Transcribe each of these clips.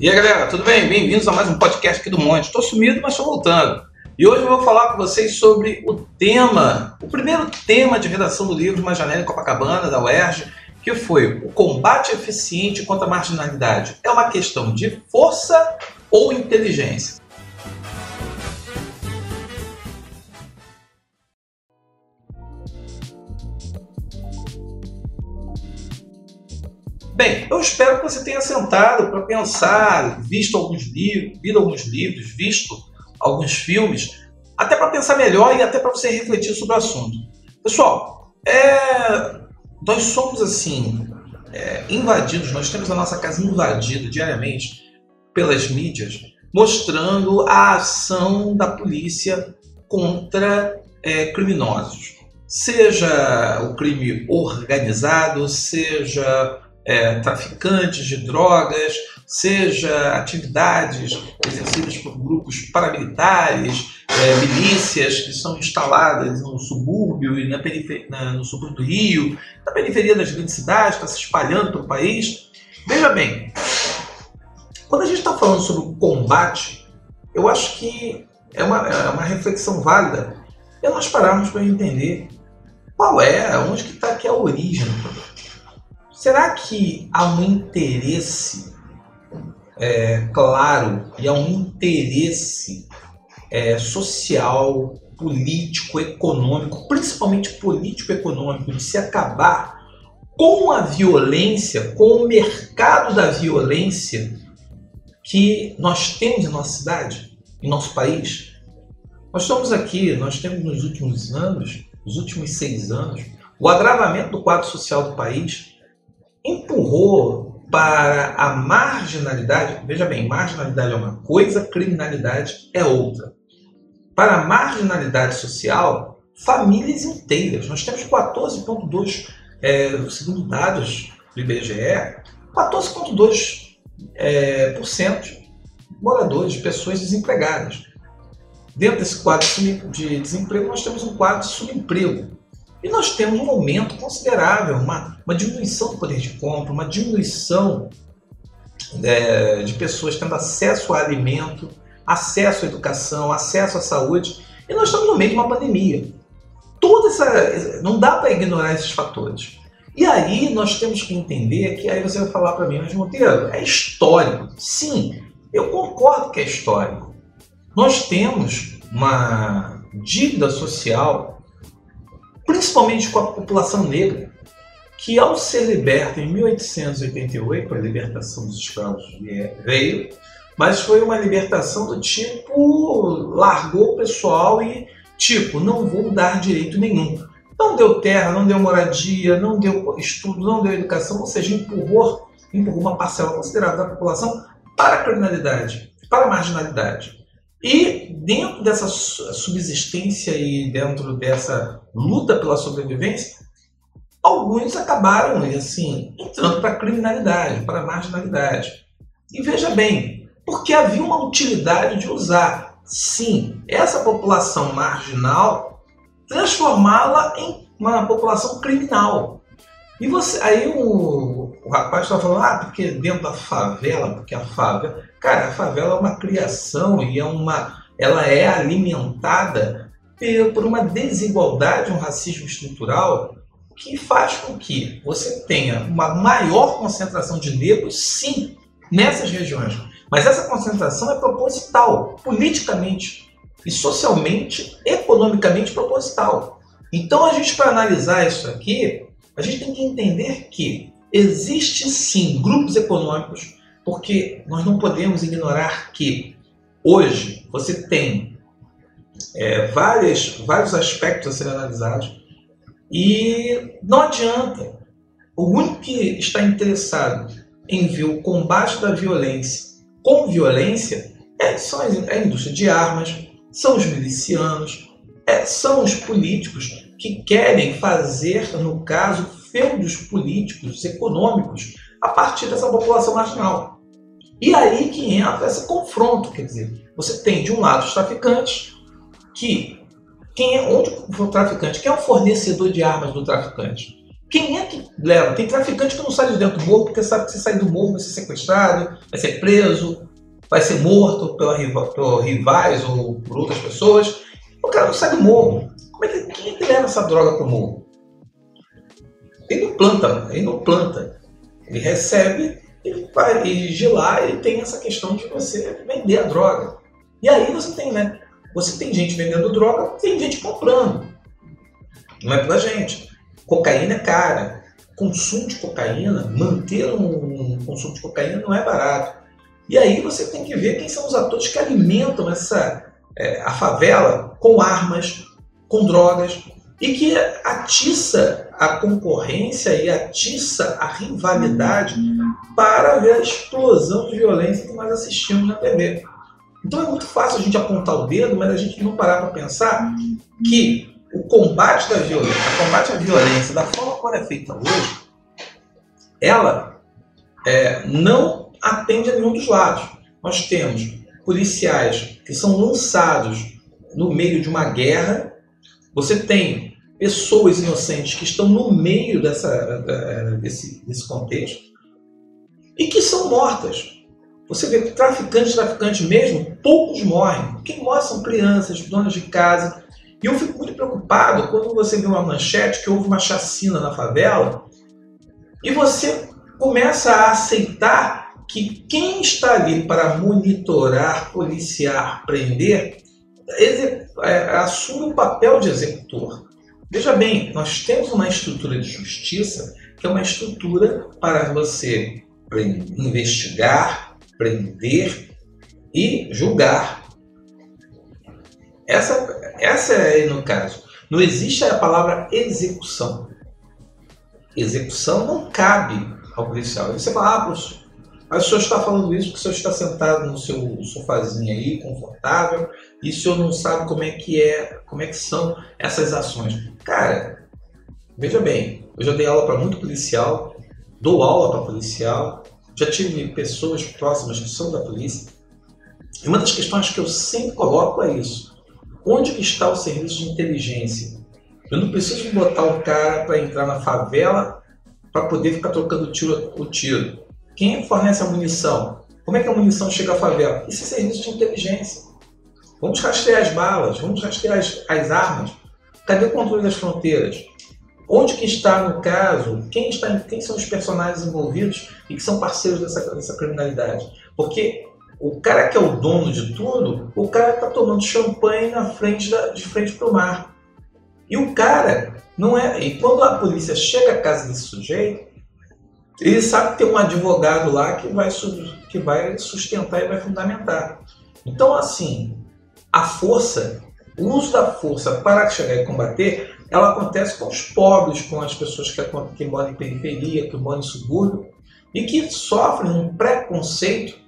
E aí galera, tudo bem? Bem-vindos a mais um podcast aqui do Monte. Estou sumido, mas estou voltando. E hoje eu vou falar com vocês sobre o tema, o primeiro tema de redação do livro Uma Janela em Copacabana, da UERJ, que foi o combate eficiente contra a marginalidade. É uma questão de força ou inteligência? Bem, eu espero que você tenha sentado para pensar, visto alguns livros, lido alguns livros, visto alguns filmes, até para pensar melhor e até para você refletir sobre o assunto. Pessoal, é, nós somos assim é, invadidos, nós temos a nossa casa invadida diariamente pelas mídias, mostrando a ação da polícia contra é, criminosos. Seja o crime organizado, seja é, traficantes de drogas, seja atividades exercidas por grupos paramilitares, é, milícias que são instaladas no subúrbio e na na, no subúrbio do Rio, na periferia das grandes cidades, está se espalhando pelo país. Veja bem, quando a gente está falando sobre o combate, eu acho que é uma, é uma reflexão válida é nós pararmos para entender qual é, onde que está aqui a origem do problema. Será que há um interesse é, claro e há um interesse é, social, político, econômico, principalmente político-econômico, de se acabar com a violência, com o mercado da violência que nós temos em nossa cidade, em nosso país? Nós estamos aqui, nós temos nos últimos anos, nos últimos seis anos, o agravamento do quadro social do país empurrou para a marginalidade, veja bem, marginalidade é uma coisa, criminalidade é outra. Para a marginalidade social, famílias inteiras. Nós temos 14,2, é, segundo dados do IBGE, 14,2% é, por cento moradores, pessoas desempregadas. Dentro desse quadro de desemprego, nós temos um quadro de subemprego. E nós temos um aumento considerável, uma, uma diminuição do poder de compra, uma diminuição é, de pessoas tendo acesso a alimento, acesso à educação, acesso à saúde. E nós estamos no meio de uma pandemia. Toda essa, não dá para ignorar esses fatores. E aí nós temos que entender que aí você vai falar para mim, mas Monteiro, é histórico. Sim, eu concordo que é histórico. Nós temos uma dívida social principalmente com a população negra, que ao ser liberta em 1888, a libertação dos escravos veio, mas foi uma libertação do tipo largou o pessoal e tipo não vou dar direito nenhum. Não deu terra, não deu moradia, não deu estudo, não deu educação, ou seja, empurrou, empurrou uma parcela considerável da população para a criminalidade, para a marginalidade. E dentro dessa subsistência e dentro dessa luta pela sobrevivência, alguns acabaram assim entrando para a criminalidade, para a marginalidade. E veja bem, porque havia uma utilidade de usar, sim, essa população marginal, transformá-la em uma população criminal. E você, aí o, o rapaz está falando, ah, porque dentro da favela, porque a favela. Cara, a favela é uma criação e é uma, ela é alimentada por uma desigualdade, um racismo estrutural que faz com que você tenha uma maior concentração de negros, sim, nessas regiões. Mas essa concentração é proposital, politicamente e socialmente, economicamente proposital. Então a gente para analisar isso aqui, a gente tem que entender que existe sim grupos econômicos, porque nós não podemos ignorar que hoje você tem é, várias, vários aspectos a serem analisados e não adianta. O único que está interessado em ver o combate da violência com violência é, são é a indústria de armas, são os milicianos, é, são os políticos que querem fazer, no caso, feudos políticos, econômicos, a partir dessa população marginal. E aí que entra esse confronto, quer dizer, você tem de um lado os traficantes, que quem é onde o traficante, quem é o fornecedor de armas do traficante? Quem é que leva? Tem traficante que não sai de dentro do morro porque sabe que se sair do morro vai ser sequestrado, vai ser preso, vai ser morto pela, por rivais ou por outras pessoas. O cara não sai do morro. Como é que, quem é que leva essa droga para o morro? Ele não planta, ele não planta. Ele recebe e vai e de lá ele tem essa questão de você vender a droga. E aí você tem, né? Você tem gente vendendo droga, tem gente comprando. Não é pra gente. Cocaína é cara. Consumo de cocaína, manter um consumo de cocaína não é barato. E aí você tem que ver quem são os atores que alimentam essa é, a favela com armas, com drogas e que atiça a concorrência e atiça a rivalidade para ver a explosão de violência que nós assistimos na TV. Então é muito fácil a gente apontar o dedo, mas a gente não parar para pensar que o combate da violência, o combate à violência, da forma como é feita hoje, ela é, não atende a nenhum dos lados. Nós temos policiais que são lançados no meio de uma guerra, você tem pessoas inocentes que estão no meio dessa, desse, desse contexto e que são mortas. Você vê que traficantes, traficantes mesmo, poucos morrem. Quem morre são crianças, donas de casa. E eu fico muito preocupado quando você vê uma manchete que houve uma chacina na favela e você começa a aceitar que quem está ali para monitorar, policiar, prender, é, assume o papel de executor. Veja bem, nós temos uma estrutura de justiça que é uma estrutura para você investigar, prender e julgar. Essa, essa é no caso. Não existe a palavra execução. Execução não cabe ao policial. Você fala, ah, professor, mas o senhor está falando isso porque o senhor está sentado no seu sofazinho aí, confortável, e o senhor não sabe como é que é, como é que são essas ações. Cara, veja bem, eu já dei aula para muito policial, dou aula para policial, já tive pessoas próximas que são da polícia. E uma das questões que eu sempre coloco é isso. Onde está o serviço de inteligência? Eu não preciso botar o cara para entrar na favela para poder ficar trocando tiro, o tiro. Quem fornece a munição? Como é que a munição chega à favela? Isso é serviço de inteligência. Vamos rastrear as balas, vamos rastrear as, as armas. Cadê o controle das fronteiras? Onde que está, no caso, quem, está, quem são os personagens envolvidos e que são parceiros dessa, dessa criminalidade? Porque o cara que é o dono de tudo, o cara está tomando champanhe na frente da, de frente para o mar. E o cara não é. E quando a polícia chega à casa desse sujeito, ele sabe que tem um advogado lá que vai, que vai sustentar e vai fundamentar. Então, assim, a força, o uso da força para chegar e combater ela acontece com os pobres, com as pessoas que, que moram em periferia, que moram em subúrbio e que sofrem um preconceito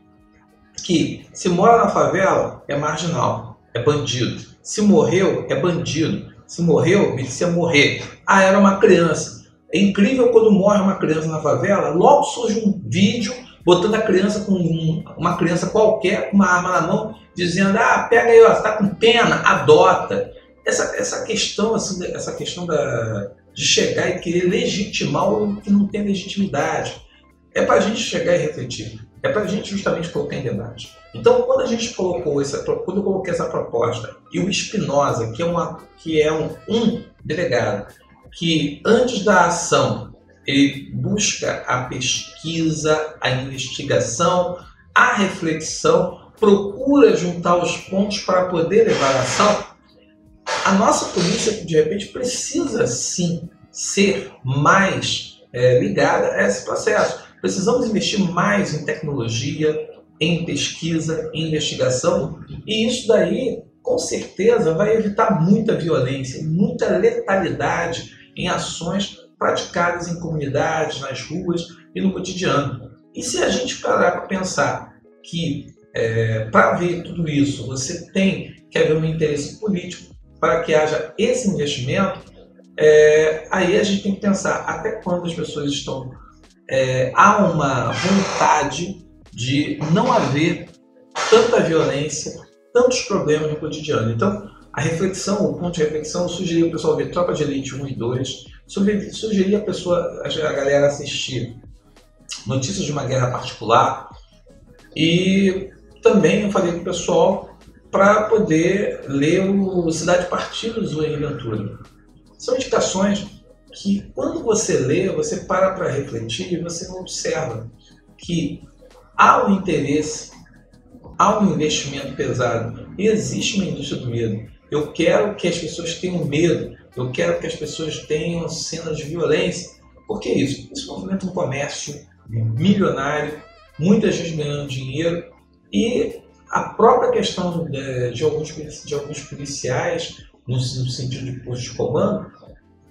que se mora na favela é marginal, é bandido. Se morreu, é bandido. Se morreu, merecia morrer. Ah, era uma criança. É incrível quando morre uma criança na favela, logo surge um vídeo botando a criança com um, uma criança qualquer com uma arma na mão, dizendo: "Ah, pega aí, ó, tá com pena, adota" essa, essa questão, assim, essa questão da, de chegar e querer legitimar o que não tem legitimidade. É para a gente chegar e refletir. É para a gente justamente colocar em debate. Então, quando a gente colocou essa, quando eu coloquei essa proposta e o Espinosa, que é uma, que é um, um delegado, que antes da ação ele busca a pesquisa, a investigação, a reflexão, procura juntar os pontos para poder levar a ação, a nossa polícia, de repente, precisa sim ser mais é, ligada a esse processo. Precisamos investir mais em tecnologia, em pesquisa, em investigação, e isso daí, com certeza, vai evitar muita violência, muita letalidade em ações praticadas em comunidades, nas ruas e no cotidiano. E se a gente parar para pensar que é, para ver tudo isso você tem que haver um interesse político, para que haja esse investimento, é, aí a gente tem que pensar até quando as pessoas estão. É, há uma vontade de não haver tanta violência, tantos problemas no cotidiano. Então, a reflexão, o ponto de reflexão, eu sugeri o pessoal ver Tropa de Elite 1 e 2, sugeri, a pessoa, a galera assistir Notícias de uma Guerra Particular e também eu falei com o pessoal para poder ler o Cidade Partidos do Ventura. São indicações que quando você lê, você para para refletir e você observa que há um interesse, há um investimento pesado e existe uma indústria do medo. Eu quero que as pessoas tenham medo, eu quero que as pessoas tenham cenas de violência. Por que isso? Isso movimenta um comércio milionário, muita gente ganhando dinheiro e a própria questão de, de, alguns, de alguns policiais, no, no sentido de posto de comando,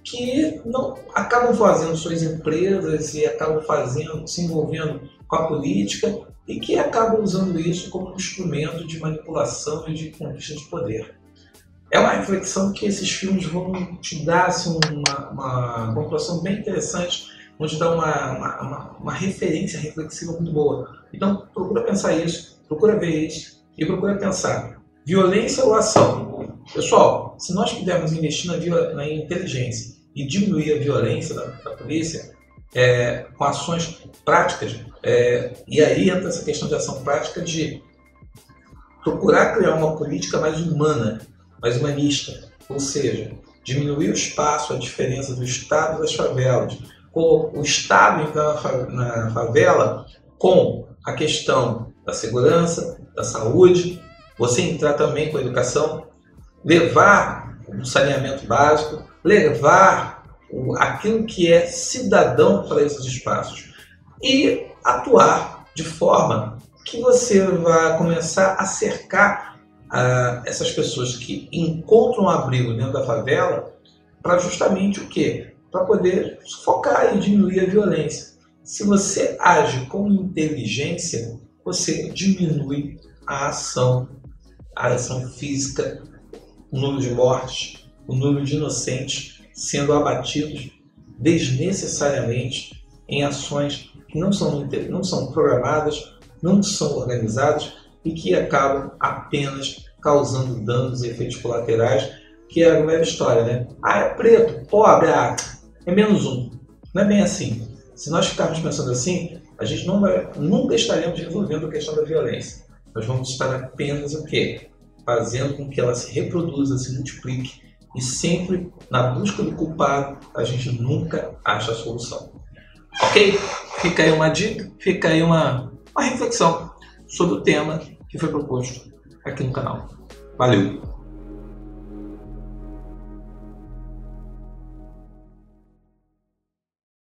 que não acabam fazendo suas empresas e acabam fazendo, se envolvendo com a política e que acabam usando isso como um instrumento de manipulação e de conquista de poder. É uma reflexão que esses filmes vão te dar assim, uma, uma pontuação bem interessante, vão te dar uma, uma, uma, referência reflexiva muito boa. Então, procura pensar isso, procura ver isso e procura pensar violência ou ação. Pessoal, se nós pudermos investir na, na inteligência e diminuir a violência da, da polícia é, com ações práticas. É, e aí entra essa questão de ação prática de procurar criar uma política mais humana, mais humanista, ou seja, diminuir o espaço, a diferença do Estado das favelas, o Estado entrar na favela com a questão da segurança, da saúde, você entrar também com a educação, levar o saneamento básico, levar aquilo que é cidadão para esses espaços e atuar de forma que você vai começar a cercar essas pessoas que encontram abrigo dentro da favela para justamente o quê? Para poder sufocar e diminuir a violência. Se você age com inteligência, você diminui a ação, a ação física, o número de mortes, o número de inocentes sendo abatidos desnecessariamente em ações que não são, não são programadas, não são organizadas e que acabam apenas causando danos e efeitos colaterais, que é a velha história, né? Ah, é preto, pobre, ah, é menos um. Não é bem assim. Se nós ficarmos pensando assim, a gente não vai, nunca estaremos resolvendo a questão da violência. Nós vamos estar apenas o quê? Fazendo com que ela se reproduza, se multiplique e sempre na busca do culpado a gente nunca acha a solução. Ok? Fica aí uma dica, fica aí uma, uma reflexão sobre o tema que foi proposto aqui no canal. Valeu!